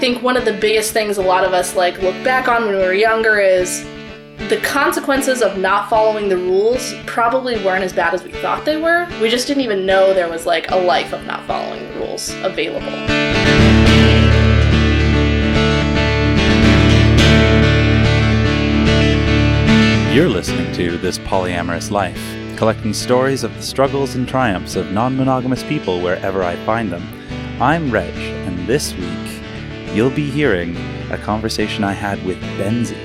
think one of the biggest things a lot of us like look back on when we were younger is the consequences of not following the rules probably weren't as bad as we thought they were. We just didn't even know there was like a life of not following the rules available. You're listening to This Polyamorous Life, collecting stories of the struggles and triumphs of non monogamous people wherever I find them. I'm Reg, and this week you'll be hearing a conversation I had with Benzi.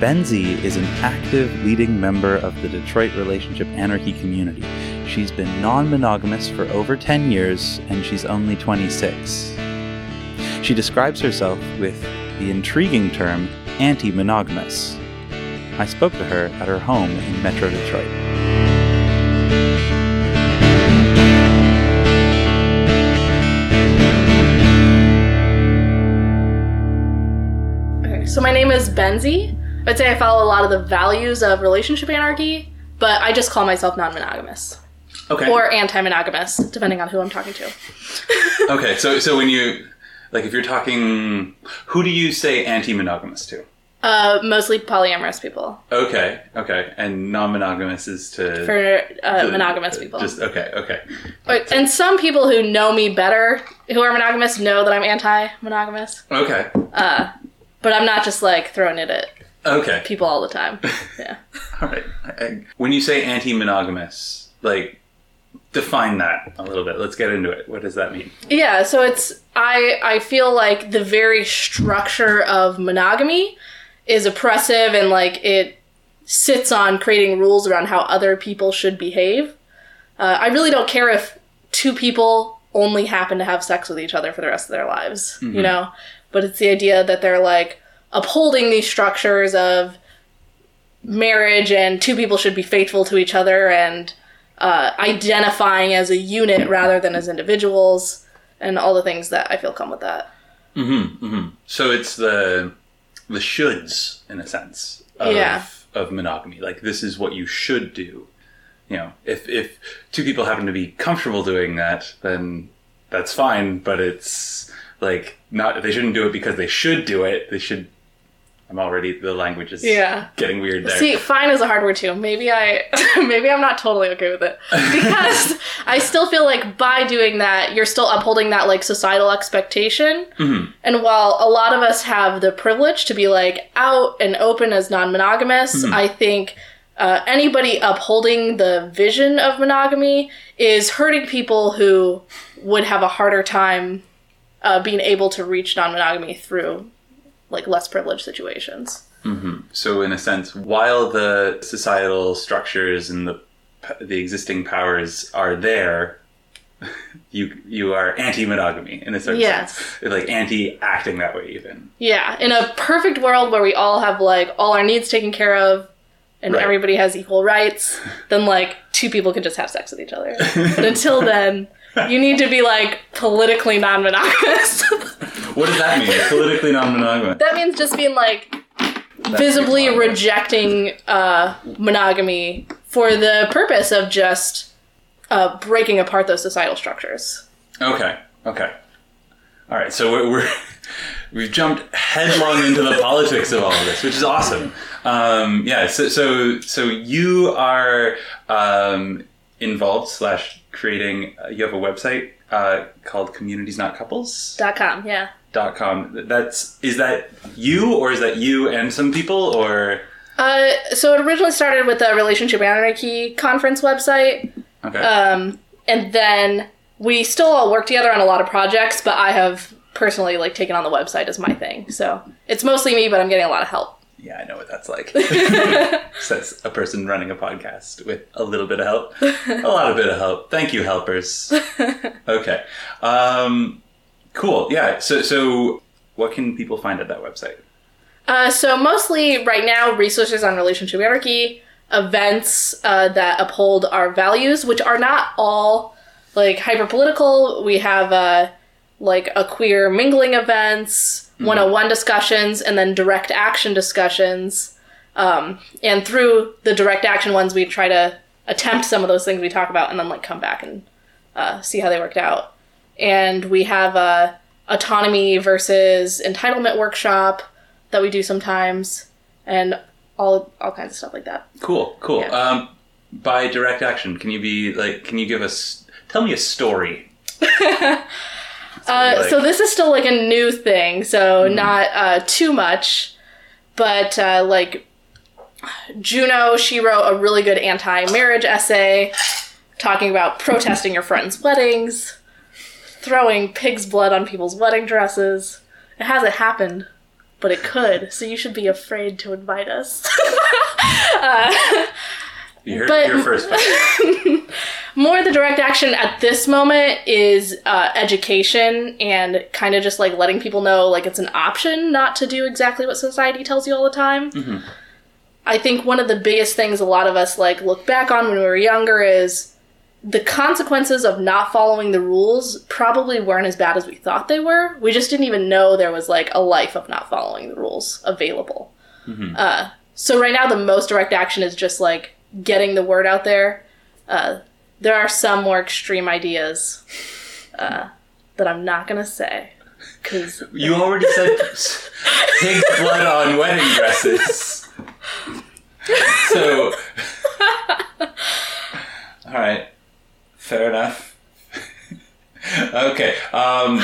Benzi is an active leading member of the Detroit Relationship Anarchy community. She's been non monogamous for over 10 years, and she's only 26. She describes herself with the intriguing term anti monogamous. I spoke to her at her home in Metro Detroit. So my name is Benzie. I'd say I follow a lot of the values of relationship anarchy, but I just call myself non-monogamous Okay. or anti-monogamous, depending on who I'm talking to. okay. So so when you like if you're talking, who do you say anti-monogamous to? Uh, mostly polyamorous people Okay. Okay. And non-monogamous is to for uh, to- monogamous people. Just okay. Okay. But- and some people who know me better, who are monogamous, know that I'm anti-monogamous. Okay. But I'm not just like throwing it at Okay. people all the time. Yeah. All right. I- When you say anti-monogamous, like define that a little bit. Let's get into it. What does that mean? Yeah, so it's I I feel like the very structure of monogamy is oppressive and like it sits on creating rules around how other people should behave. Uh, I really don't care if two people only happen to have sex with each other for the rest of their lives, you know. But it's the idea that they're like upholding these structures of marriage and two people should be faithful to each other and uh, identifying as a unit rather than as individuals and all the things that I feel come with that. Mm-hmm. So it's the the shoulds in a sense of Yeah. of monogamy. Like this is what you should do. You know, if if two people happen to be comfortable doing that, then that's fine. But it's like not they shouldn't do it because they should do it. They should. I'm already the language is Yeah. getting weird there. See, fine is a hard word too. Maybe I, maybe I'm not totally okay with it because I still feel like by doing that, you're still upholding that like societal expectation. And while a lot of us have the privilege to be like out and open as non-monogamous, I think uh, anybody upholding the vision of monogamy is hurting people who would have a harder time uh, being able to reach non-monogamy through like less privileged situations. So, in a sense, while the societal structures and the the existing powers are there, you you are anti-monogamy in a certain Yes. sense, like anti-acting that way, even. Yeah, in a perfect world where we all have like all our needs taken care of and Right. everybody has equal rights, then like two people can just have sex with each other. But until then, you need to be like politically non-monogamous. What does that mean? Politically non-monogamous. that means just being like visibly rejecting uh, monogamy for the purpose of just uh, breaking apart those societal structures. Okay. Okay. All right. So we're, we're we've jumped headlong into the politics of all of this, which is awesome. Um, yeah. So so so you are um, involved slash creating. Uh, you have a website uh, called Communities Not Couples. Dot com, yeah. dot com. That's is that you or is that you and some people or Uh, so it originally started with a Relationship Anarchy conference website. okay Um, and then we still all work together on a lot of projects, but I have personally like taken on the website as my thing. So it's mostly me, but I'm getting a lot of help. Yeah I know what that's like. Says a person running a podcast with a little bit of help, a lot of bit of help. Thank you, helpers. Okay, um, cool. Yeah. So so what can people find at that website? Uh, so mostly right now, resources on relationship anarchy, events uh, that uphold our values, which are not all like hyper political. We have uh, like a queer mingling events, one on one discussions, and then direct action discussions. Um, and through the direct action ones, we try to attempt some of those things we talk about, and then like come back and uh, see how they worked out. And we have uh, autonomy versus entitlement workshop that we do sometimes, and all all kinds of stuff like that. Cool, cool. Yeah. Um, by direct action, can you be like? Can you give us? Tell me a story. Uh, Like- so this is still like a new thing, so not uh, too much, but uh, like Juno, she wrote a really good anti-marriage essay talking about protesting your friends' weddings, throwing pig's blood on people's wedding dresses. It hasn't happened, but it could, so you should be afraid to invite us. You heard But- here first. more the direct action at this moment is uh, education and kind of just like letting people know like it's an option not to do exactly what society tells you all the time. I think one of the biggest things a lot of us like look back on when we were younger is the consequences of not following the rules probably weren't as bad as we thought they were. We just didn't even know there was like a life of not following the rules available. Uh, so right now the most direct action is just like getting the word out there uh, there are some more extreme ideas uh, that I'm not gonna say because You already said pig's blood on wedding dresses. So, all right, fair enough. okay. Um,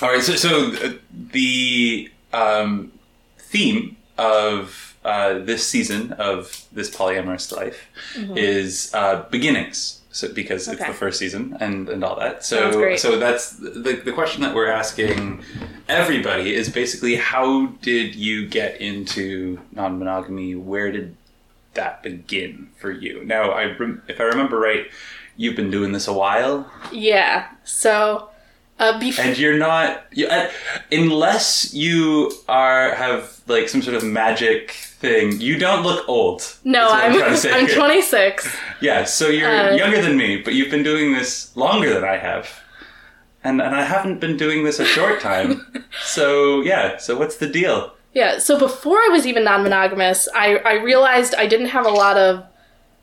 all right. So, so uh, the um, theme of uh, this season of this polyamorous life is uh, beginnings. So, because it's the first season and, and all that. So, so that's the, the question that we're asking everybody is basically how did you get into non-monogamy? Where did that begin for you? Now, I rem- if I remember right, you've been doing this a while, yeah. So uh, before and you're not you, uh, unless you are have like some sort of magic thing. You don't look old. no, I'm say I'm 26. Yeah, so you're Uh, younger than me, but you've been doing this longer than I have. And and I haven't been doing this a short time. so yeah, so what's the deal? Yeah. So before I was even non-monogamous, I I realized I didn't have a lot of.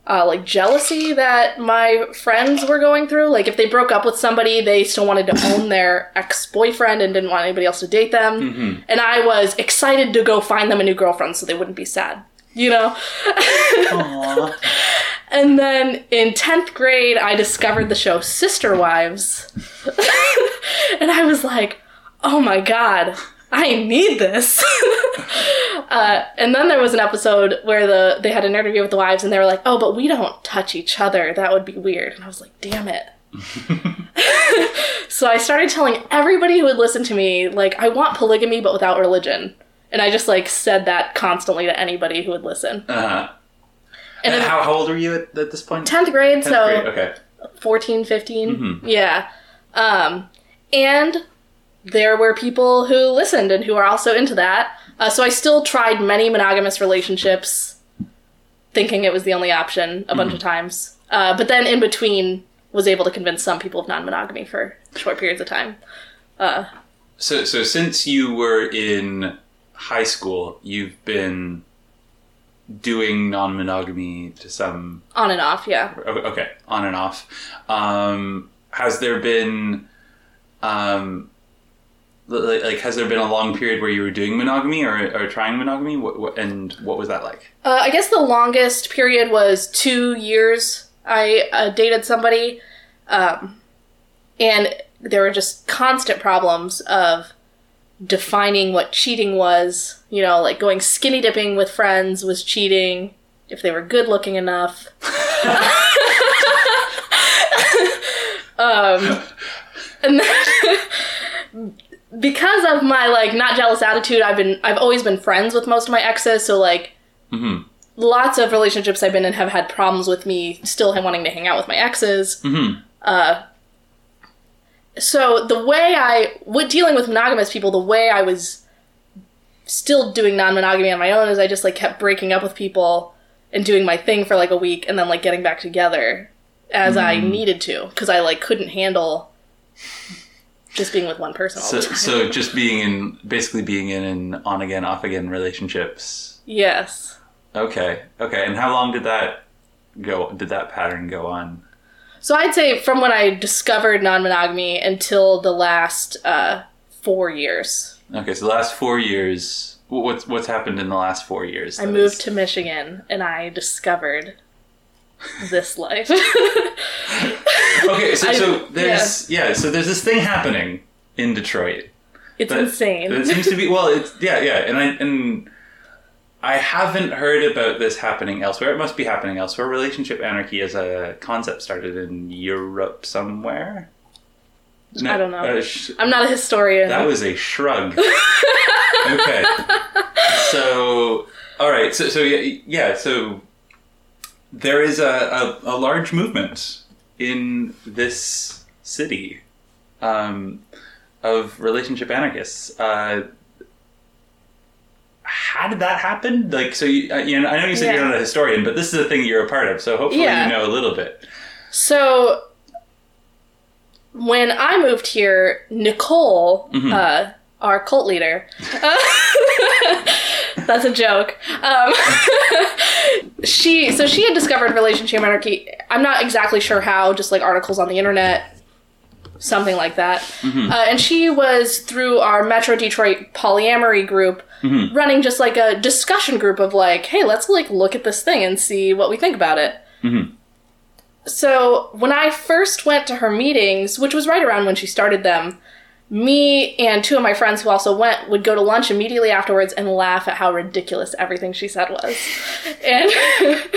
Uh, like jealousy that my friends were going through. Like if they broke up with somebody, they still wanted to own their ex-boyfriend and didn't want anybody else to date them. And I was excited to go find them a new girlfriend so they wouldn't be sad. You know? And then in 10th grade, I discovered the show Sister Wives. and I was like, oh my god, I need this. uh, and then there was an episode where the they had an interview with the wives and they were like, oh, but we don't touch each other. That would be weird. And I was like, damn it. so I started telling everybody who would listen to me, like, I want polygamy but without religion. And I just like said that constantly to anybody who would listen. Uh-huh. And And how, how old are you at, at this point? 10th grade, 10th so grade, okay. 14 15 yeah um and there were people who listened and who are also into that. Uh, so i still tried many monogamous relationships thinking it was the only option a bunch of times. Uh, but then in between was able to convince some people of non-monogamy for short periods of time. So so since you were in high school, you've been doing non-monogamy to some on and off yeah. Okay, on and off. Um, has there been, um, li- like, has there been a long period where you were doing monogamy or, or trying monogamy? What, what, and what was that like? Uh, I guess the longest period was two years. I uh, dated somebody, um, and there were just constant problems of defining what cheating was. You know, like going skinny dipping with friends was cheating if they were good looking enough. um, and then because of my like not jealous attitude, I've been I've always been friends with most of my exes. So like Mm-hmm. lots of relationships I've been in have had problems with me still wanting to hang out with my exes. Mm-hmm. Uh, so the way I, with dealing with monogamous people, the way I was still doing non-monogamy on my own is I just like kept breaking up with people and doing my thing for like a week and then like getting back together as I needed to because I like couldn't handle just being with one person all So, the time. so just being in, basically being in an on again, off again relationships. yes. Okay, okay. And how long did that go? Did that pattern go on? So I'd say from when I discovered non-monogamy until the last uh, four years. Okay, so the last four years, what's what's happened in the last four years? I moved is- to Michigan and I discovered this life. Okay, so, I- so there's yeah. so there's this thing happening in Detroit. it's that- insane. It seems to be well. It's yeah, yeah, and I and I haven't heard about this happening elsewhere. It must be happening elsewhere. Relationship anarchy as a concept started in Europe somewhere. No, I don't know. sh- I'm not a historian. that was a shrug. okay. So, all right. So, so yeah, yeah. So there is a, a, a large movement in this city um, of relationship anarchists. Uh, how did that happen? Like, so you, uh, you know, I know you said you're not a historian, but this is a thing you're a part of. So hopefully Yeah. you know a little bit. So when I moved here, Nicole, Mhm. uh, our cult leader, that's a joke. Um, she so she had discovered relationship anarchy. I'm not exactly sure how, just like articles on the internet, something like that. Mm-hmm. Uh, and she was through our Metro Detroit polyamory group. Mm-hmm. Running just like a discussion group of like, hey, let's like look at this thing and see what we think about it. Mhm. So when I first went to her meetings, which was right around when she started them, me and two of my friends who also went would go to lunch immediately afterwards and laugh at how ridiculous everything she said was. And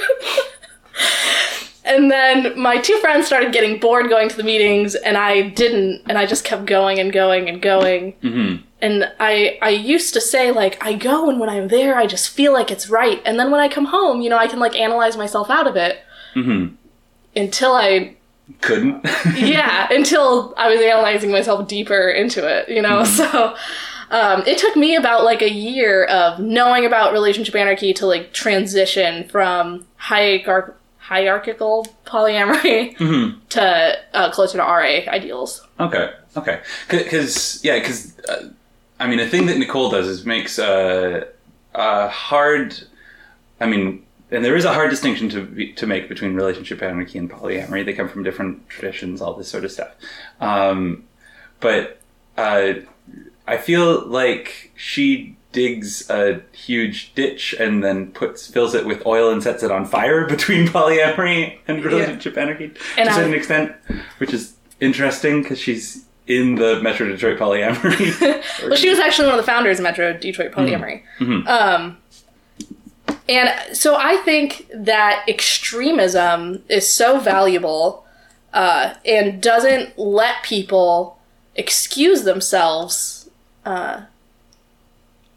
and then my two friends started getting bored going to the meetings and I didn't and I just kept going and going and going. Mm-hmm. And I I used to say like I go and when I'm there I just feel like it's right. And then when I come home, you know, I can like analyze myself out of it Mm-hmm. until I Couldn't. yeah, until I was analyzing myself deeper into it, you know? So um, it took me about like a year of knowing about relationship anarchy to like transition from hierarch- hierarchical polyamory mm-hmm. to uh, closer to RA ideals. Okay. Okay. Because yeah, because uh, I mean, a thing that Nicole does is makes uh, a hard. I mean, and there is a hard distinction to be, to make between relationship anarchy and polyamory. They come from different traditions, all this sort of stuff. Um, but uh, I feel like she digs a huge ditch and then puts fills it with oil and sets it on fire between polyamory and relationship anarchy And to a certain extent, which is interesting because she's in the Metro Detroit polyamory. Well, she was actually one of the founders of Metro Detroit Polyamory. Um, and so I think that extremism is so valuable uh, and doesn't let people excuse themselves uh,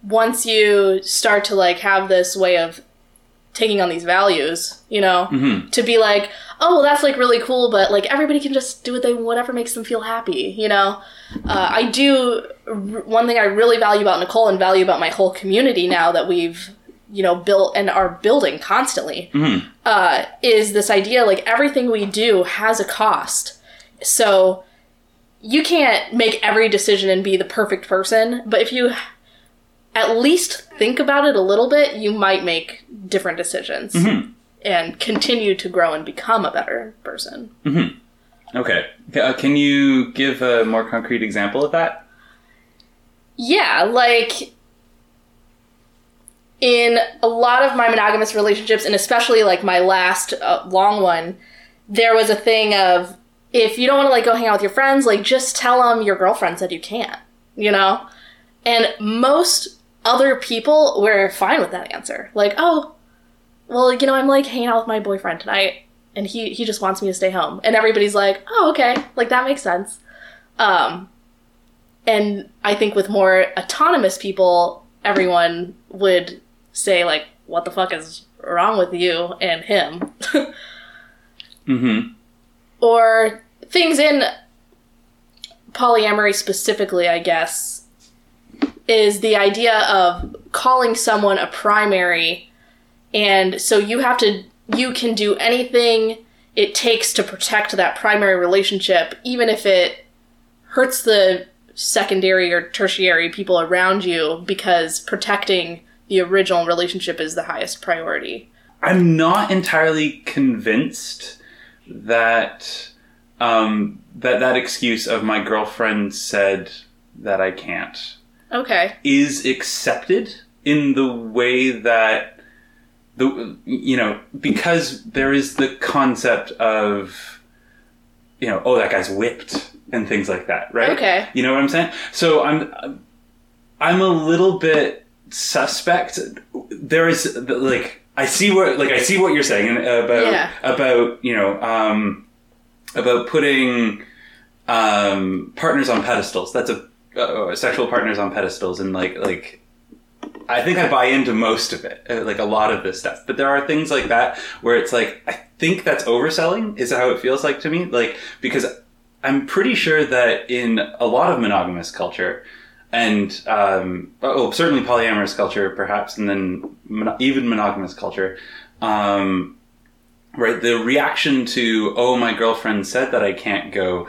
once you start to like have this way of taking on these values, you know, Mhm. to be like, oh, well, that's like really cool, but like everybody can just do what they whatever makes them feel happy, you know. Uh, I do r- one thing I really value about Nicole and value about my whole community now that we've you know built and are building constantly Mhm. uh, is this idea like everything we do has a cost, so you can't make every decision and be the perfect person, but if you at least think about it a little bit, you might make different decisions Mhm. and continue to grow and become a better person. mm-hmm. Okay. Uh, can you give a more concrete example of that? Yeah, like in a lot of my monogamous relationships, and especially like my last uh, long one, there was a thing of if you don't want to like go hang out with your friends, like just tell them your girlfriend said you can't, you know? And most other people were fine with that answer. Like, oh, well, you know, I'm like hanging out with my boyfriend tonight and he, he just wants me to stay home. And everybody's like, oh, okay, like that makes sense. Um, and I think with more autonomous people, everyone would say like, "What the fuck is wrong with you and him?" Mm-hmm. or things in polyamory specifically, I guess, is the idea of calling someone a primary, and so you have to, you can do anything it takes to protect that primary relationship, even if it hurts the secondary or tertiary people around you, because protecting the original relationship is the highest priority. I'm not entirely convinced that um, that that excuse of my girlfriend said that I can't Okay. is accepted in the way that the you know because there is the concept of you know oh that guy's whipped and things like that right Okay. you know what i'm saying so i'm i'm a little bit suspect there is like i see what like i see what you're saying about Yeah. about you know um about putting um partners on pedestals that's a uh, sexual partners on pedestals and like like I think I buy into most of it, uh, like a lot of this stuff. But there are things like that where it's like I think that's overselling. Is how it feels like to me. Like because I'm pretty sure that in a lot of monogamous culture, and um, oh, certainly polyamorous culture, perhaps, and then mon- even monogamous culture, um, right? The reaction to oh, my girlfriend said that I can't go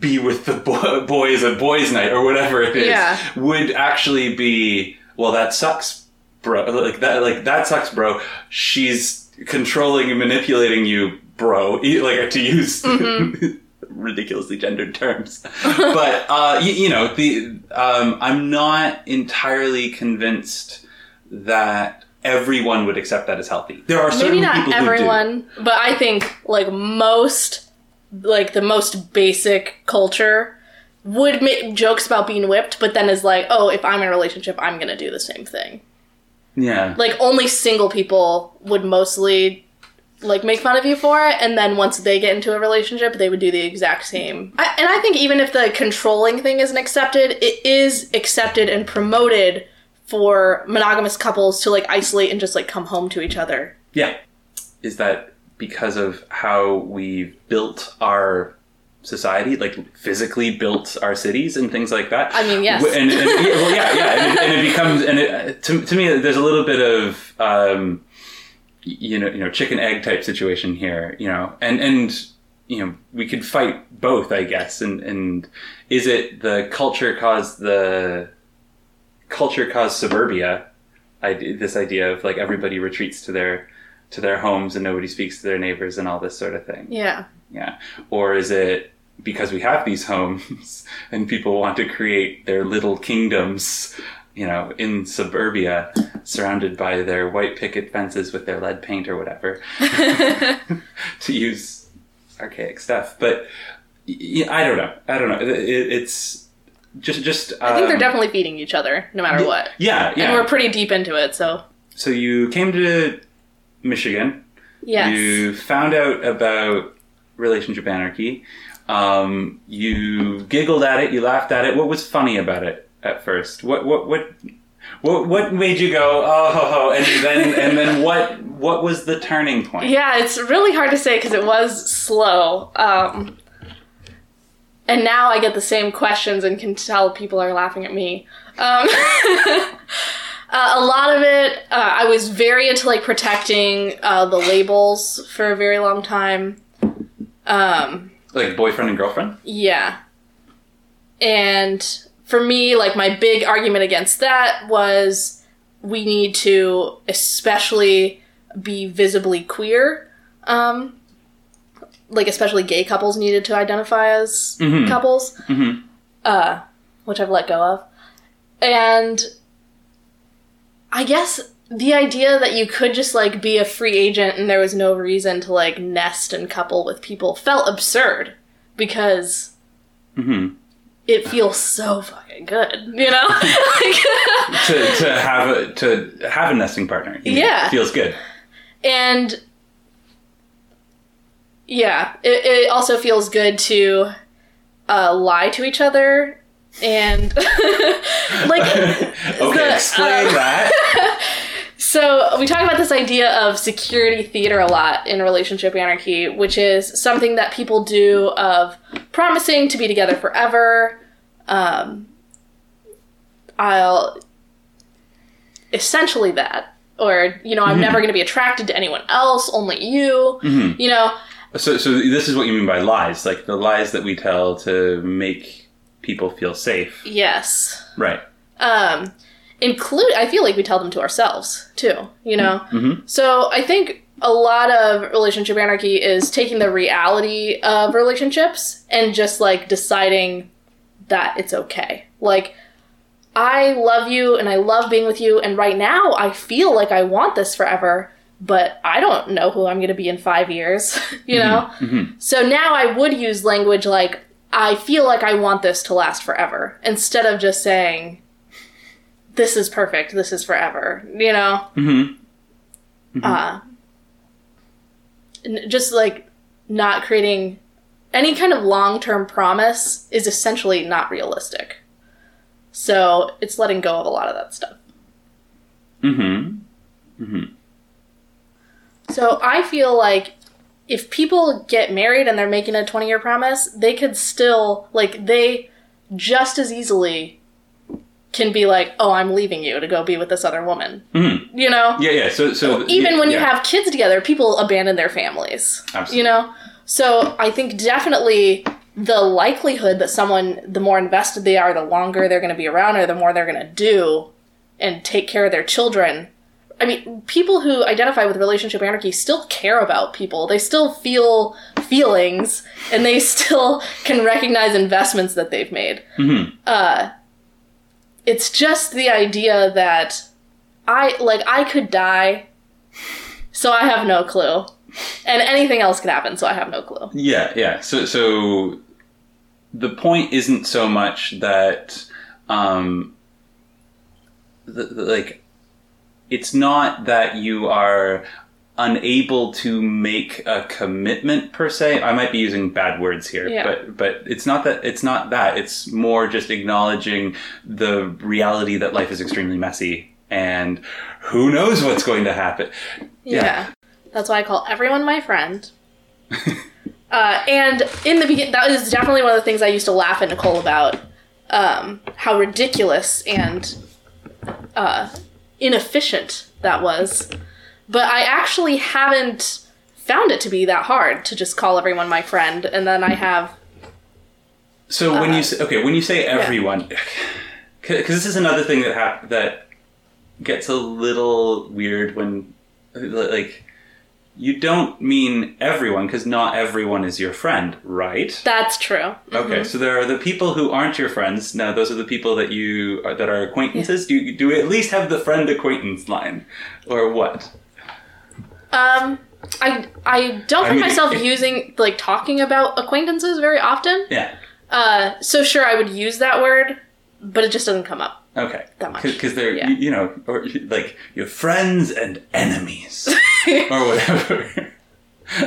be with the bo- boys at boys' night or whatever it is Yeah. would actually be well that sucks bro like that like that sucks bro she's controlling and manipulating you bro like to use ridiculously gendered terms but uh you, you know the um i'm not entirely convinced that everyone would accept that as healthy there are certain Maybe not people who do. everyone, but I think like most, like the most basic culture would make jokes about being whipped, but then is like, oh, if I'm in a relationship, I'm gonna do the same thing. yeah Like only single people would mostly like make fun of you for it, and then once they get into a relationship, they would do the exact same. I, and I think even if the controlling thing isn't accepted, it is accepted and promoted for monogamous couples to like isolate and just like come home to each other. Yeah. Is that because of how we've built our society, like physically built our cities and things like that? I mean, yes. And, and yeah, well, yeah, yeah, and it, and it becomes, and it, to, to me, there's a little bit of, um, y- you know, you know, chicken egg type situation here, you know, and and you know, we could fight both, I guess, and and is it the culture caused the culture caused suburbia? I, this idea of like everybody retreats to their to their homes and nobody speaks to their neighbors and all this sort of thing. Yeah. Yeah. Or is it because we have these homes and people want to create their little kingdoms, you know, in suburbia, surrounded by their white picket fences with their lead paint or whatever, to use archaic stuff. But I don't know. I don't know. It, it- it's just, just. I think they're um, definitely feeding each other, no matter what. Yeah, yeah. And we're pretty deep into it, so so you came to Michigan. yes. You found out about relationship anarchy. Um, you giggled at it. You laughed at it. What was funny about it at first? What what what what, what made you go oh ho, ho, and then and then what what was the turning point? Yeah, it's really hard to say because it was slow. Um, and now I get the same questions and can tell people are laughing at me. Um, uh, a lot of it, uh, I was very into like protecting uh, the labels for a very long time. Um, Like boyfriend and girlfriend. yeah. And for me, like my big argument against that was we need to especially be visibly queer. Um like especially gay couples needed to identify as Mhm. couples. Mhm. Uh which I've let go of. And I guess the idea that you could just like be a free agent and there was no reason to like nest and couple with people felt absurd because hmm it feels so fucking good, you know? like, To, to have a to have a nesting partner. Yeah. feels good. and yeah, it, it also feels good to uh, lie to each other and like okay, the, explain um, that. So we talk about this idea of security theater a lot in relationship anarchy, which is something that people do of promising to be together forever. Um, I'll essentially that, or you know, I'm never going to be attracted to anyone else, only you. You know, So, so this is what you mean by lies, like the lies that we tell to make people feel safe, yes. right? um include i feel like we tell them to ourselves too you know? Mm-hmm. Mm-hmm. So i think a lot of relationship anarchy is taking the reality of relationships and just like deciding that it's okay. Like, I love you and I love being with you, and right now I feel like I want this forever, but I don't know who I'm going to be in five years, you mm-hmm. know? So now I would use language like, I feel like I want this to last forever, instead of just saying, this is perfect, this is forever, you know? Mm-hmm. Uh, just like not creating any kind of long term promise is essentially not realistic. So it's letting go of a lot of that stuff. Mm-hmm. So I feel like if people get married and they're making a 20 year promise, they could still, like, they just as easily can be like, oh, I'm leaving you to go be with this other woman. Mm-hmm. You know? Yeah, yeah. So, so even when you yeah. have kids together, people abandon their families. Absolutely. You know? So I think definitely the likelihood that someone, the more invested they are, the longer they're going to be around or the more they're going to do and take care of their children. I mean, people who identify with relationship anarchy still care about people. They still feel feelings and they still can recognize investments that they've made. Mhm. Uh, it's just the idea that I, like, I could die, so I have no clue. And anything else could happen, so I have no clue. Yeah, yeah. So, so the point isn't so much that, um, the, the- like, it's not that you are unable to make a commitment per se. I might be using bad words here, Yeah. but but it's not that. It's not that. It's more just acknowledging the reality that life is extremely messy and who knows what's going to happen. Yeah. That's why I call everyone my friend. uh, and in the beginning, that was definitely one of the things I used to laugh at Nicole about um, how ridiculous and uh, inefficient that was. But I actually haven't found it to be that hard to just call everyone my friend, and then I have. So when Uh, you say, okay, when you say everyone, because this is another thing that hap- that gets a little weird when like you don't mean everyone because not everyone is your friend, right? That's true. Okay, so there are the people who aren't your friends. Now, those are the people that you that are acquaintances. Do you, do we at least have the friend acquaintance line, or what? Um, I I don't I find mean, myself if- using like talking about acquaintances very often. Yeah. Uh, so sure, I would use that word, but it just doesn't come up. Okay. That much. Because they're Yeah. you, you know or like your friends and enemies or whatever.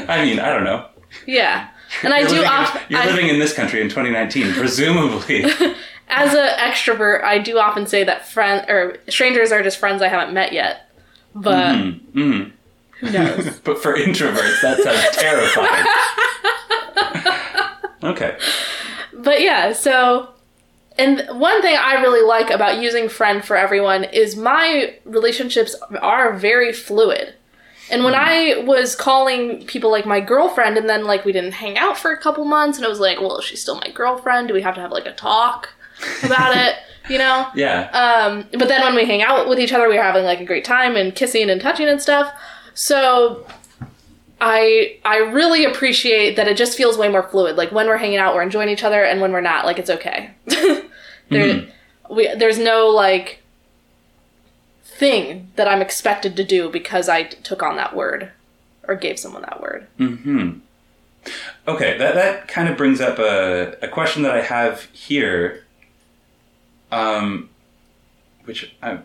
I mean, I don't know. Yeah, and I do living in- You're I- living in this country in 2019, presumably. as an extrovert, I do often say that friend or strangers are just friends I haven't met yet. But mm. Who knows? But for introverts, that sounds terrifying. okay. but yeah, so and one thing I really like about using friend for everyone is my relationships are very fluid. And when I was calling people like my girlfriend and then like we didn't hang out for a couple months and it was like, well, is she still my girlfriend? Do we have to have like a talk about it? You know? Yeah. Um, but then when we hang out with each other, we are having like a great time and kissing and touching and stuff. So I I really appreciate that it just feels way more fluid. Like when we're hanging out, we're enjoying each other, and when we're not, like it's okay. there, we, there's no like thing that I'm expected to do because I t- took on that word or gave someone that word. Mm-hmm. Okay, that that kind of brings up a, a question that I have here. Um, which I,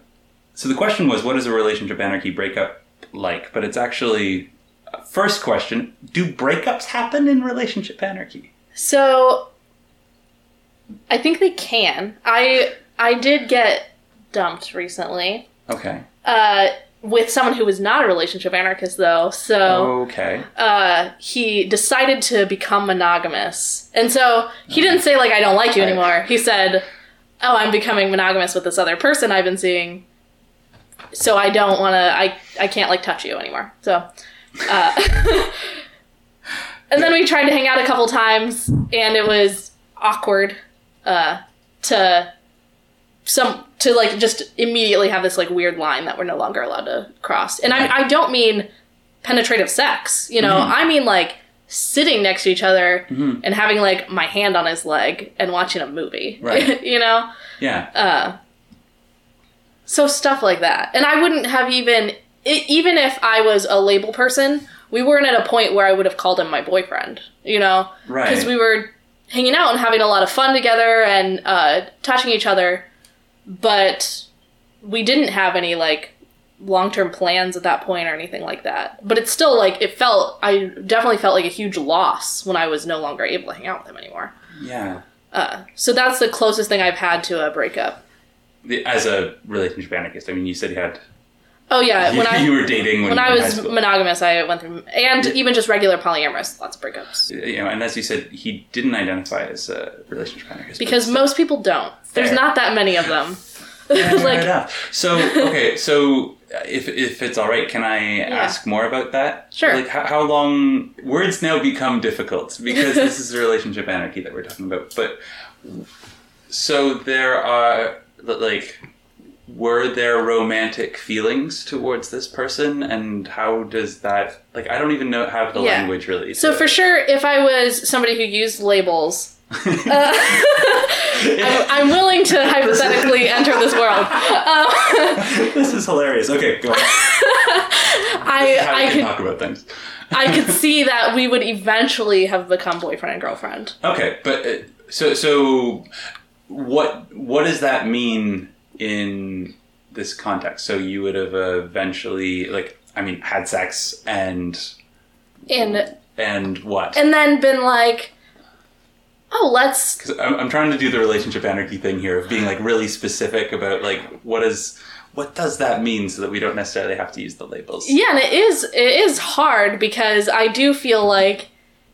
so the question was, what is a relationship anarchy breakup like? But it's actually uh, first question: Do breakups happen in relationship anarchy? So I think they can. I I did get dumped recently. Okay. Uh with someone who was not a relationship anarchist though. So Okay. uh he decided to become monogamous. And so he didn't say like I don't like you anymore. He said, "Oh, I'm becoming monogamous with this other person I've been seeing." So I don't want to I I can't like touch you anymore. So uh And then we tried to hang out a couple times and it was awkward uh to some to like just immediately have this like weird line that we're no longer allowed to cross. And I I don't mean penetrative sex, you know. I mean like sitting next to each other and having like my hand on his leg and watching a movie. Right. you know? Yeah. Uh, so stuff like that. And I wouldn't have even, even if I was a label person, we weren't at a point where I would have called him my boyfriend, you know? Right. Because we were hanging out and having a lot of fun together and uh, touching each other, but we didn't have any like long term plans at that point or anything like that. But it's still like, it felt, I definitely felt like a huge loss when I was no longer able to hang out with him anymore. yeah. Uh, so that's the closest thing I've had to a breakup. As a relationship anarchist, I mean, you said you had Oh yeah, you, when I you were dating when, when I were in high was monogamous, I went through, and even just regular polyamorous, lots of breakups. you know, and as you said, he didn't identify as a relationship anarchist Because most people don't. There's Fair. not that many of them. Yeah, like, enough. So okay, so if if it's all right, can I ask more about that? Sure. Like how, how long words now become difficult because this is a relationship anarchy that we're talking about. But so there are like were there romantic feelings towards this person and how does that like i don't even know have the Yeah. language really so to- for sure, if I was somebody who used labels, uh, I'm, I'm willing to hypothetically enter this world. Um, this is hilarious okay go on I how I we can could talk about things I could see that we would eventually have become boyfriend and girlfriend. Okay, but uh, so so what what does that mean in this context? So you would have eventually like I mean had sex and And and what? and then been like, oh, let's 'Cause I'm, I'm trying to do the relationship anarchy thing here of being like really specific about like what is what does that mean so that we don't necessarily have to use the labels. Yeah, and it is it is hard because I do feel like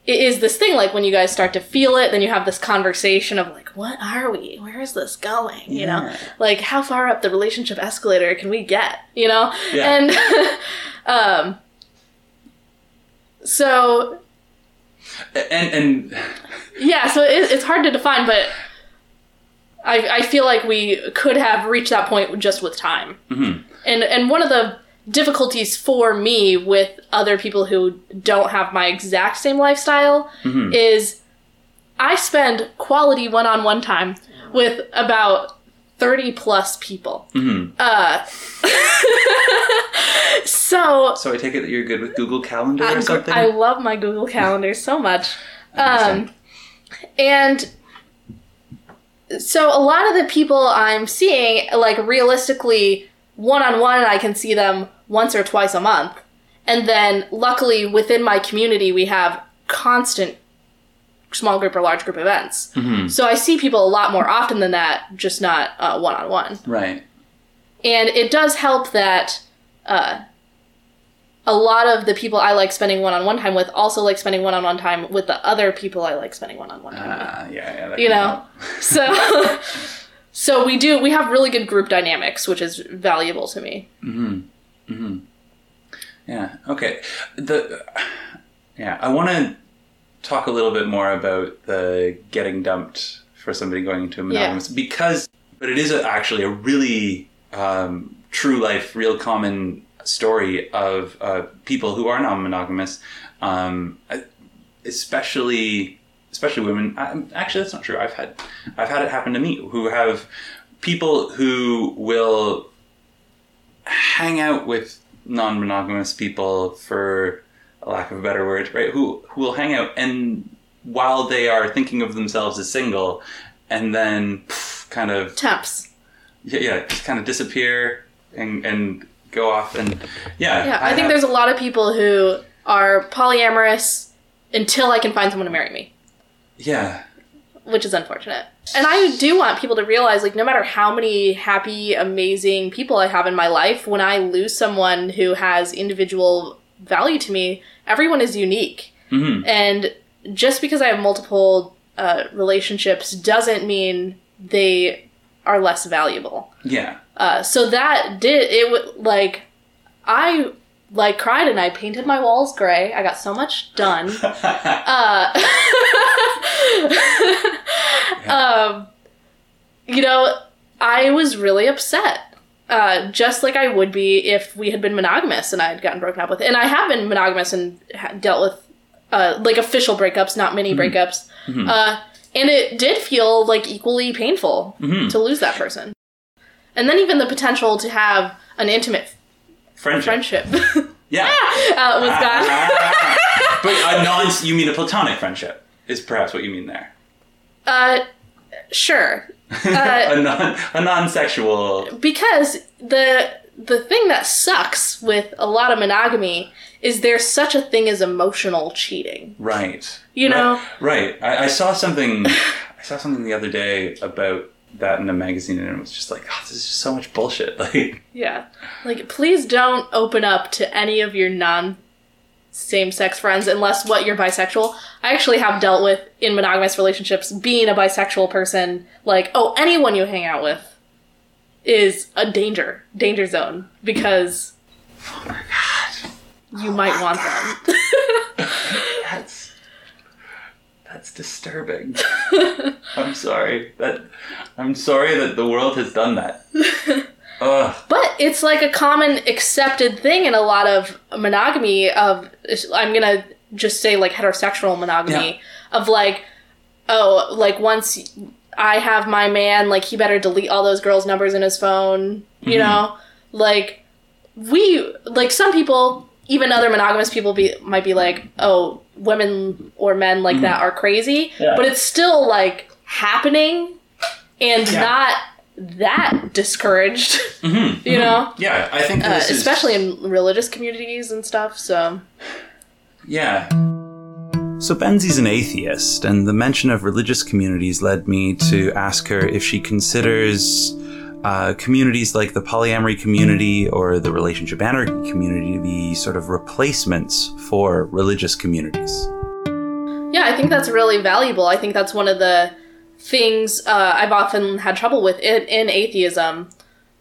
it is this thing like when you guys start to feel it, then you have this conversation of like, what are we? Where is this going? You know, like how far up the relationship escalator can we get? You know, Yeah. and um, so And and yeah, so it, it's hard to define, but. I, I feel like we could have reached that point just with time. mhm. And and one of the difficulties for me with other people who don't have my exact same lifestyle Mhm. is I spend quality one-on-one time with about 30 plus people. Mhm. Uh so so I take it that you're good with Google Calendar or I'm- something. I love my Google Calendar so much. Um, and so a lot of the people I'm seeing, like realistically, one on one, I can see them once or twice a month. And then luckily within my community, we have constant small group or large group events. Mhm. So I see people a lot more often than that, just not one on one. Right. And it does help that uh, a lot of the people I like spending one on one time with also like spending one on one time with the other people I like spending one on one time with. Ah, yeah, yeah. You know? So, so we do, we have really good group dynamics, which is valuable to me. Mhm. Mhm. Yeah. Okay. The yeah, I want to talk a little bit more about the getting dumped for somebody going into a monogamous because, but it is a, actually a really um, true life, real common story of uh, people who are non-monogamous, um, especially especially women. I, actually, that's not true. I've had I've had it happen to me who have people who will hang out with non-monogamous people for a lack of a better word right who who will hang out and while they are thinking of themselves as single and then pff, kind of Temps. yeah, yeah just kind of disappear and and go off and yeah Yeah, I, think have- there's a lot of people who are polyamorous until I can find someone to marry me. Yeah which is unfortunate. And I do want people to realize like no matter how many happy amazing people I have in my life when I lose someone who has individual value to me, everyone is unique. hmm And just because I have multiple uh, relationships doesn't mean they are less valuable. yeah Uh, so that did it would like I like cried and I painted my walls gray. I got so much done. Uh, um, you know, I was really upset. Uh, just like I would be if we had been monogamous and I had gotten broken up with. And I have been monogamous and ha- dealt with uh, like official breakups, not mini breakups. Uh, and it did feel like equally painful to lose that person. And then even the potential to have an intimate Friendship. friendship Yeah. uh, was gone. but a non you mean a platonic friendship is perhaps what you mean there. Uh, sure. Uh, a non a non-sexual because the the thing that sucks with a lot of monogamy is there's such a thing as emotional cheating. right. You Right- know? Right. I, I saw something I saw something the other day about that in a magazine and it was just like, oh, this is just so much bullshit. Like Yeah. Like, please don't open up to any of your non same sex friends unless what you're bisexual. I actually have dealt with in monogamous relationships being a bisexual person, like, oh, anyone you hang out with is a danger, danger zone, because oh you might oh want them. that's disturbing. I'm sorry. That I'm sorry that the world has done that. Ugh. But it's like a common accepted thing in a lot of monogamy of I'm going to just say like heterosexual monogamy of like oh like once I have my man like he better delete all those girls numbers in his phone, you mm-hmm. know? Like we like some people even other monogamous people be might be like, "Oh, women or men like mm-hmm. that are crazy." Yeah. But it's still like happening and Yeah. not that discouraged, mm-hmm. you know? Mm-hmm. Yeah, I think uh, is especially in religious communities and stuff. So Yeah. So Benzie's an atheist, and the mention of religious communities led me to ask her if she considers uh, communities like the polyamory community or the relationship anarchy community to be sort of replacements for religious communities. yeah, I think that's really valuable. I think that's one of the things uh, I've often had trouble with in, in atheism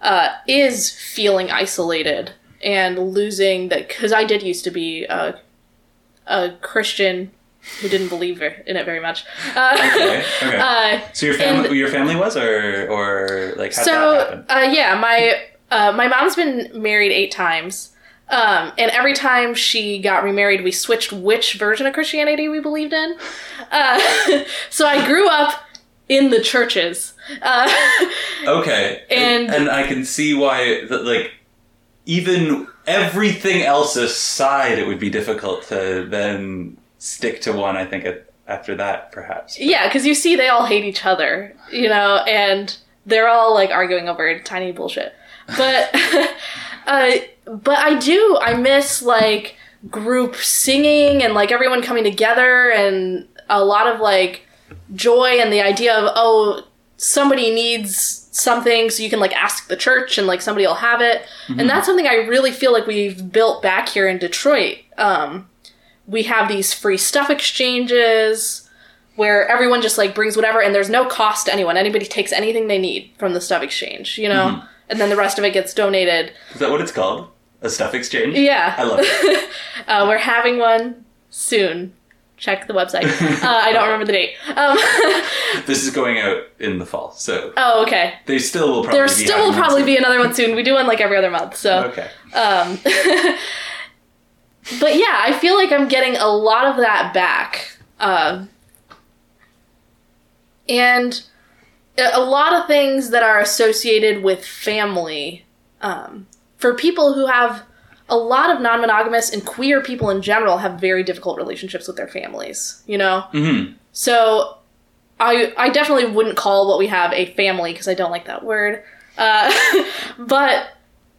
uh, is feeling isolated and losing that because I did used to be a, a Christian who didn't believe in it very much. Uh, Okay. Okay. uh, so your family, and- your family was, or or like how did that so happen? uh, yeah, my uh, my mom's been married eight times, um, and every time she got remarried, we switched which version of Christianity we believed in. Uh, so I grew up in the churches. Uh, Okay, and- and I can see why that like even everything else aside, it would be difficult to then stick to one. I think after that, perhaps. yeah, because you see, they all hate each other, you know, and they're all like arguing over tiny bullshit. But, uh, but I do. I miss like group singing and like everyone coming together and a lot of like joy and the idea of oh somebody needs something so you can like ask the church and like somebody will have it and that's something i really feel like we've built back here in detroit um, we have these free stuff exchanges where everyone just like brings whatever and there's no cost to anyone. Anybody takes anything they need from the stuff exchange you know? And then the rest of it gets donated. Is that what it's called? A stuff exchange? yeah. I love it. uh, we're having one soon. Check the website. Uh, i don't remember the date. Um, this is going out in the fall, so oh okay. they still will probably there still will probably be another one soon. We do one like every other month so Okay. Um, but yeah, I feel like I'm getting a lot of that back. Um, and a lot of things that are associated with family. Um, for people who have a lot of non monogamous and queer people in general have very difficult relationships with their families, you know? hmm So I I definitely wouldn't call what we have a family because I don't like that word. Uh, but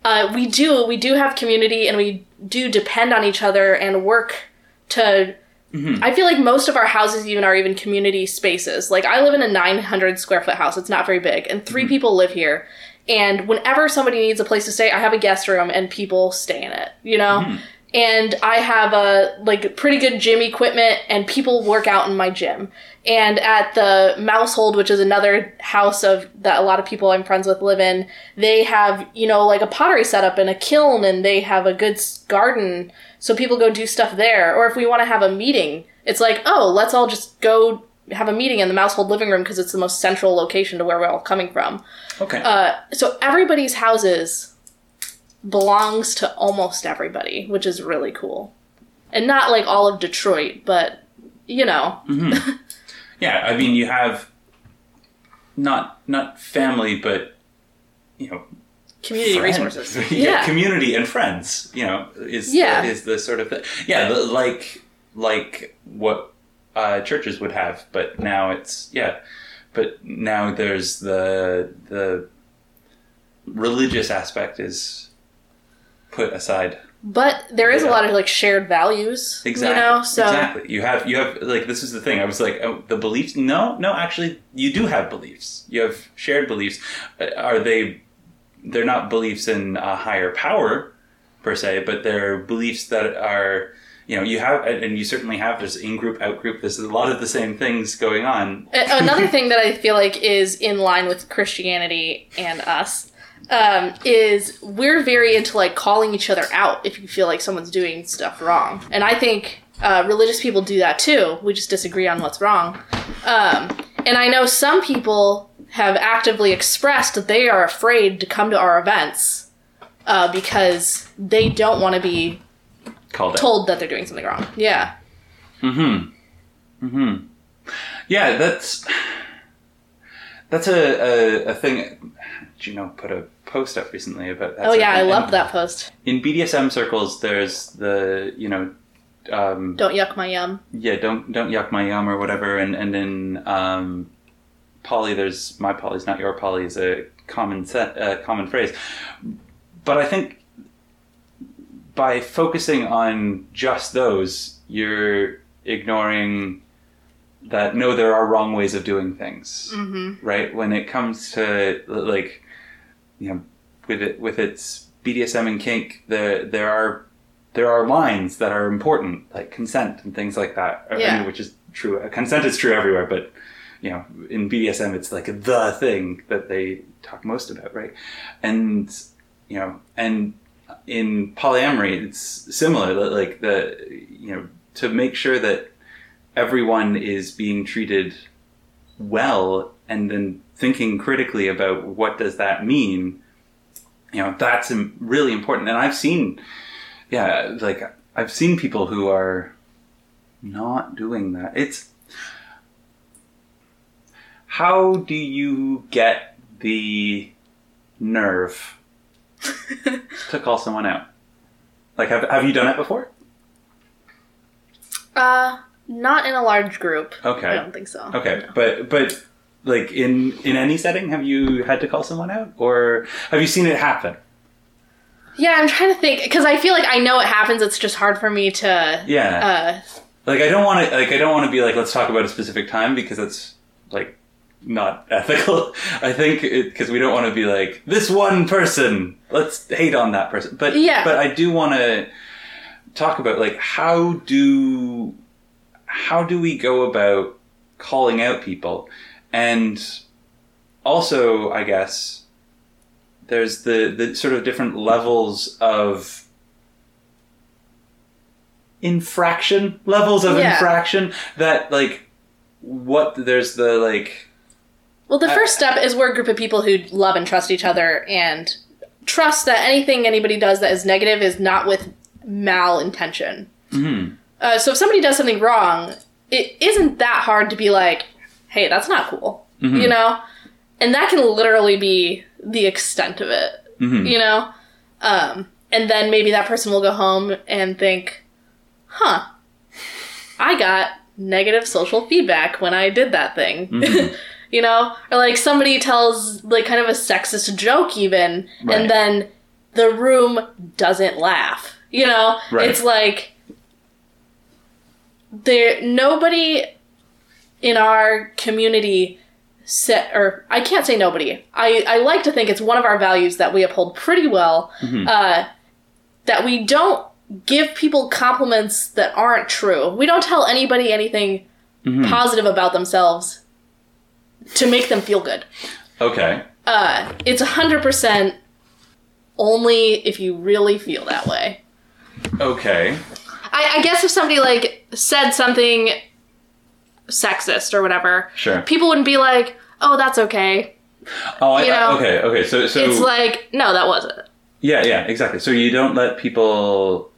uh, we do we do have community and we do depend on each other and work to. Mm-hmm. I feel like most of our houses even are even community spaces. Like I live in a 900 square foot house. It's not very big, and 3 mm-hmm. people live here. And whenever somebody needs a place to stay, I have a guest room and people stay in it. You know. Mm-hmm. And I have a like pretty good gym equipment, and people work out in my gym. And at the Mousehold, which is another house of that a lot of people I'm friends with live in, they have you know like a pottery setup and a kiln, and they have a good garden, so people go do stuff there. Or if we want to have a meeting, it's like oh, let's all just go have a meeting in the Mousehold living room because it's the most central location to where we're all coming from. Okay. Uh, so everybody's houses belongs to almost everybody, which is really cool. and not like all of Detroit, but you know, Yeah, I mean, you have not not family, but you know, community friends. resources. yeah, Yeah. community and friends. You know, is Yeah. is the sort of thing. Yeah, the, like like what uh, churches would have, but now it's yeah, but now there's the the religious aspect is put aside. But there is Yeah. a lot of like shared values. Exactly. You know, so exactly. You have you have like this is the thing. I was like oh, the beliefs. No, no. Actually, you do have beliefs. You have shared beliefs. Uh, Are they? They're not beliefs in a higher power per se, but they're beliefs that are. You know, you have, and you certainly have. There's in group, out group. There's a lot of the same things going on. Another thing that I feel like is in line with Christianity and us um, is we're very into like calling each other out if you feel like someone's doing stuff wrong, and I think uh, religious people do that too. We just disagree on what's wrong. Um, and I know some people have actively expressed that they are afraid to come to our events uh, because they don't want to be Called told that they're doing something wrong. Yeah. Mm-hmm. Mm-hmm. Yeah, that's that's a, a, a thing. Gino put a post up recently about that. Oh yeah, I sort of thing. loved that post. In BDSM circles, there's the you know, um, Don't yuck my yum. yeah, don't don't yuck my yum or whatever, and and in um, poly, there's my poly's not your poly is a common set, uh, common phrase. But I think by focusing on just those, you're ignoring that no, there are wrong ways of doing things, Mm-hmm. right? When it comes to like, you know, with it with its BDSM and kink, there there are there are lines that are important, like consent and things like that. I Yeah. mean, which is true. Consent is true everywhere, but you know, in BDSM, it's like the thing that they talk most about, right? And you know, and in polyamory, it's similar. Like the you know, to make sure that everyone is being treated well, and then thinking critically about what does that mean. You know, that's really important. And I've seen, yeah, like I've seen people who are not doing that. It's how do you get the nerve to call someone out? Like, have have you done it before? Uh, not in a large group. Okay. I don't think so. Okay, No. but but like in in any setting, have you had to call someone out, or have you seen it happen? Yeah, I'm trying to think because I feel like I know it happens. It's just hard for me to. Yeah, Uh, like I don't want to like I don't want to be like let's talk about a specific time because that's like not ethical. I think because we don't want to be like this one person. Let's hate on that person. But Yeah. but I do want to talk about like how do how do we go about calling out people and also I guess there's the the sort of different levels of infraction levels of Yeah. infraction that like what there's the like well, the first step is we're a group of people who love and trust each other and trust that anything anybody does that is negative is not with malintention. mhm. Uh, so if somebody does something wrong, it isn't that hard to be like, "Hey, that's not cool," Mhm. you know, and that can literally be the extent of it. Mhm. you know um, and then maybe that person will go home and think huh i got negative social feedback when i did that thing Mhm. you know or like somebody tells like kind of a sexist joke even Right. and then the room doesn't laugh you know Right. it's like there nobody in our community set or I can't say nobody. I, I like to think it's one of our values that we uphold pretty well. Mhm. Uh, that we don't give people compliments that aren't true. We don't tell anybody anything Mhm. positive about themselves to make them feel good. okay Uh, it's hundred percent only if you really feel that way. okay I, I guess if somebody like said something sexist or whatever, sure people wouldn't be like, "Oh, that's okay." oh I, you know, okay okay so so it's like, no, that wasn't. yeah yeah exactly so you don't let people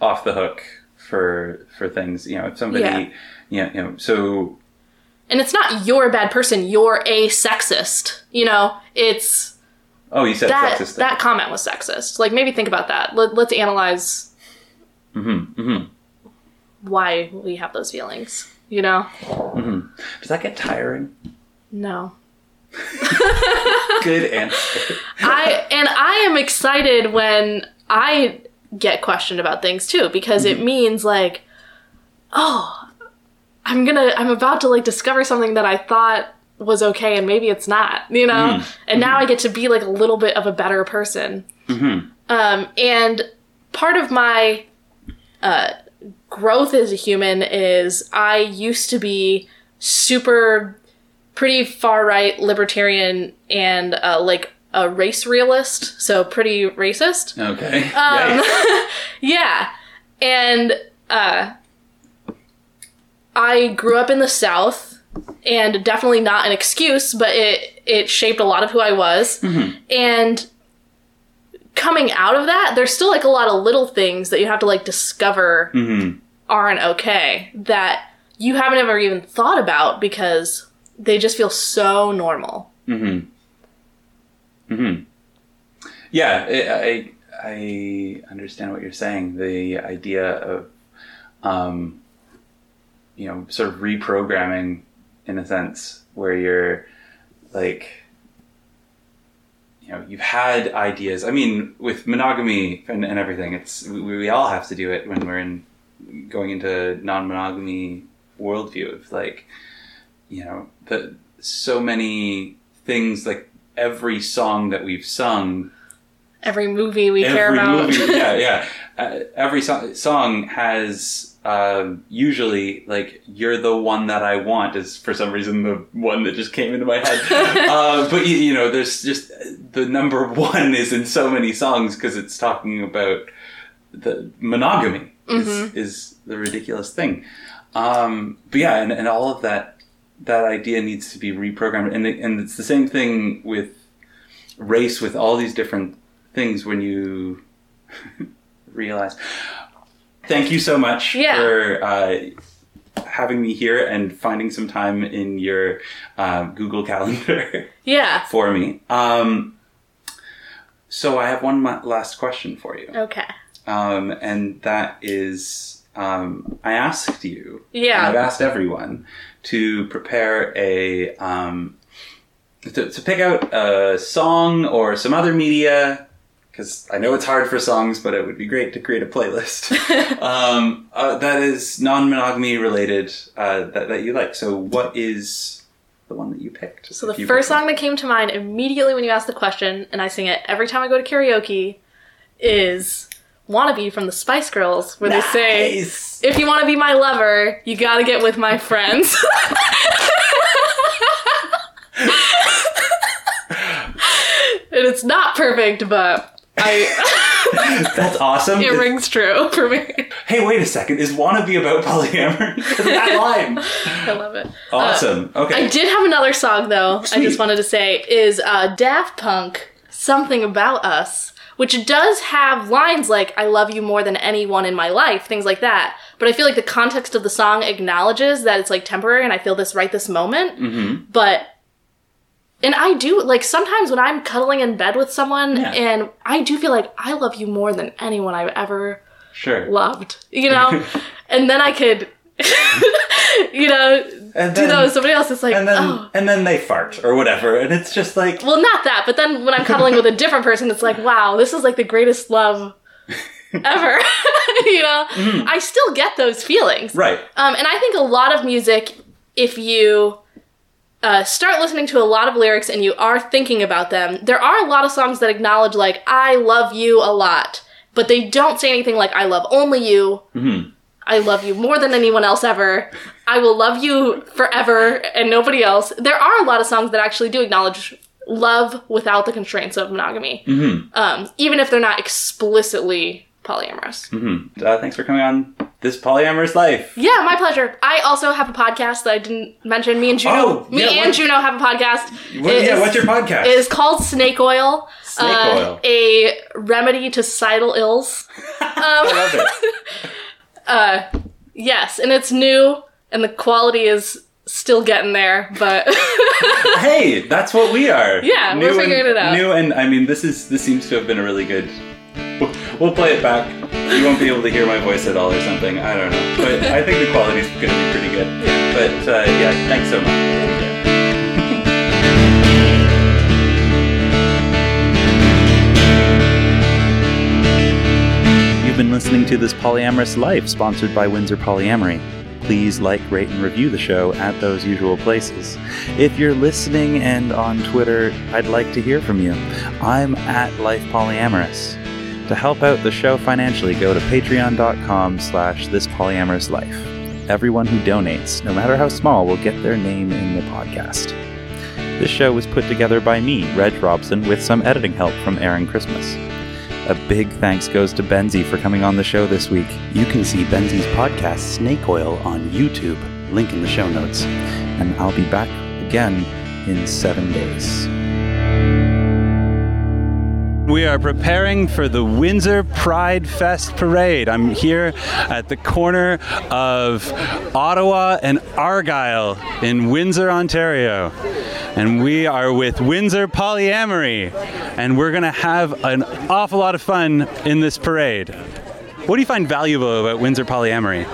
off the hook for for things. You know, if somebody, Yeah. yeah, you know, so And it's not you're a bad person, you're a sexist. You know, it's oh, you said that sexist. that comment was sexist. Like maybe think about that. Let, let's analyze mm-hmm, mm-hmm. why we have those feelings. You know? Mm-hmm. Does that get tiring? No. Good answer. I and I am excited when I get questioned about things too because it mm-hmm. means like oh I'm going to I'm about to like discover something that I thought was okay and maybe it's not, you know? Mm. And now mm-hmm. I get to be like a little bit of a better person. Um and part of my uh growth as a human is I used to be super pretty far right libertarian and uh, like a race realist, so pretty racist. Okay. Um, yeah, and uh, I grew up in the South, and definitely not an excuse, but it it shaped a lot of who I was, and coming out of that, there's still like a lot of little things that you have to like discover Mhm. aren't okay that you haven't ever even thought about because they just feel so normal. Mm-hmm. Mm-hmm. Yeah, I, I I understand what you're saying. The idea of, um, you know, sort of reprogramming, in a sense, where you're like, you know, you've had ideas. I mean, with monogamy and, and everything, it's we, we all have to do it when we're in going into non-monogamy worldview of like, you know, the so many things like every song that we've sung Every movie we care about. movie yeah yeah uh, every so- song has um, usually like you're the one that i want is for some reason the one that just came into my head. Uh, but you, you know there's just the number one is in so many songs because it's talking about the monogamy is, is the ridiculous thing. Um, but yeah and, and all of that that idea needs to be reprogrammed. And, and it's the same thing with race with all these different things when you realize thank you so much Yeah. for uh, having me here and finding some time in your uh, google calendar Yeah. for me um, so i have one last question for you Okay. um, and that is um, I asked you, Yeah. and I've asked everyone to prepare a um, to, to pick out a song or some other media because I know it's hard for songs, but it would be great to create a playlist um, uh, that is non-monogamy related uh, that that you like. So, what is the one that you picked? So the first song that came to mind immediately when you asked the question, and I sing it every time I go to karaoke, is "Wannabe" from the Spice Girls, where they say, "If you want to be my lover, you gotta get with my friends." and it's not perfect, but I That's awesome. it rings true for me. Hey, wait a second. Is "Wannabe" about polyamory? 'Cause that line. I love it. Awesome. okay. I did have another song though. I Sweet. just wanted to say is uh, Daft Punk "Something About Us," which does have lines like "I love you more than anyone in my life," things like that. But I feel like the context of the song acknowledges that it's like temporary, and I feel this right this moment. Mm-hmm. But and I do like sometimes when I'm cuddling in bed with someone, Yeah. and I do feel like I love you more than anyone I've ever Sure. loved, you know. and then I could, you know, And do then- that with somebody else. It's like, and then oh. and then they fart or whatever, and it's just like Well, not that, but then when I'm cuddling with a different person, it's like, wow, this is like the greatest love ever. you know, I still get those feelings. right. Um, and I think a lot of music, if you uh, start listening to a lot of lyrics and you are thinking about them, there are a lot of songs that acknowledge, like, I love you a lot, but they don't say anything like, I love only you. Mhm. I love you more than anyone else ever. I will love you forever and nobody else. There are a lot of songs that actually do acknowledge love without the constraints of monogamy, Mhm. um, even if they're not explicitly polyamorous. Mhm. Uh, thanks for coming on this polyamorous life. Yeah, my pleasure. I also have a podcast that I didn't mention. Me and Juno, Oh, me yeah, and Juno have a podcast. What, It yeah, what's your podcast? It is called Snake Oil. Snake uh, oil. A remedy to societal ills. I love it. Uh, yes, and it's new, and the quality is still getting there, but hey, that's what we are. Yeah, we're figuring and, it out. New and I mean, this is this seems to have been a really good. We'll, play it back. You won't be able to hear my voice at all or something. I don't know, but I think the quality's going to be pretty good. But uh, yeah, thanks so much. You've been listening to This Polyamorous Life, sponsored by Windsor Polyamory. Please like, rate, and review the show at those usual places. If you're listening and on Twitter, I'd like to hear from you. I'm at Life Polyamorous. To help out the show financially, go to patreon.com slash this polyamorous life. Everyone who donates, no matter how small, will get their name in the podcast. This show was put together by me, Reg Robson, with some editing help from Aaron Christmas. A big thanks goes to Benzie for coming on the show this week. You can see Benzie's podcast Snake Oil on YouTube, link in the show notes. And I'll be back again in seven days. We are preparing for the Windsor Pride Fest parade. I'm here at the corner of Ottawa and Argyle in Windsor, Ontario. And we are with Windsor Polyamory. And we're going to have an awful lot of fun in this parade. What do you find valuable about Windsor Polyamory?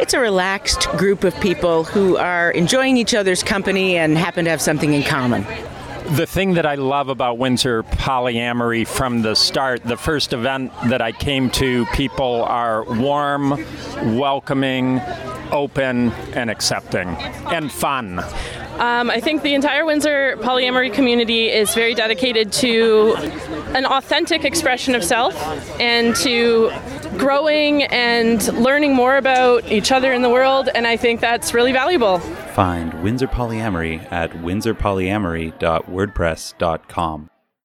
It's a relaxed group of people who are enjoying each other's company and happen to have something in common. The thing that I love about Windsor Polyamory from the start, the first event that I came to, people are warm, welcoming, open, and accepting, and fun. Um, I think the entire Windsor polyamory community is very dedicated to an authentic expression of self and to growing and learning more about each other in the world, and I think that's really valuable. Find Windsor Polyamory at windsorpolyamory.wordpress.com.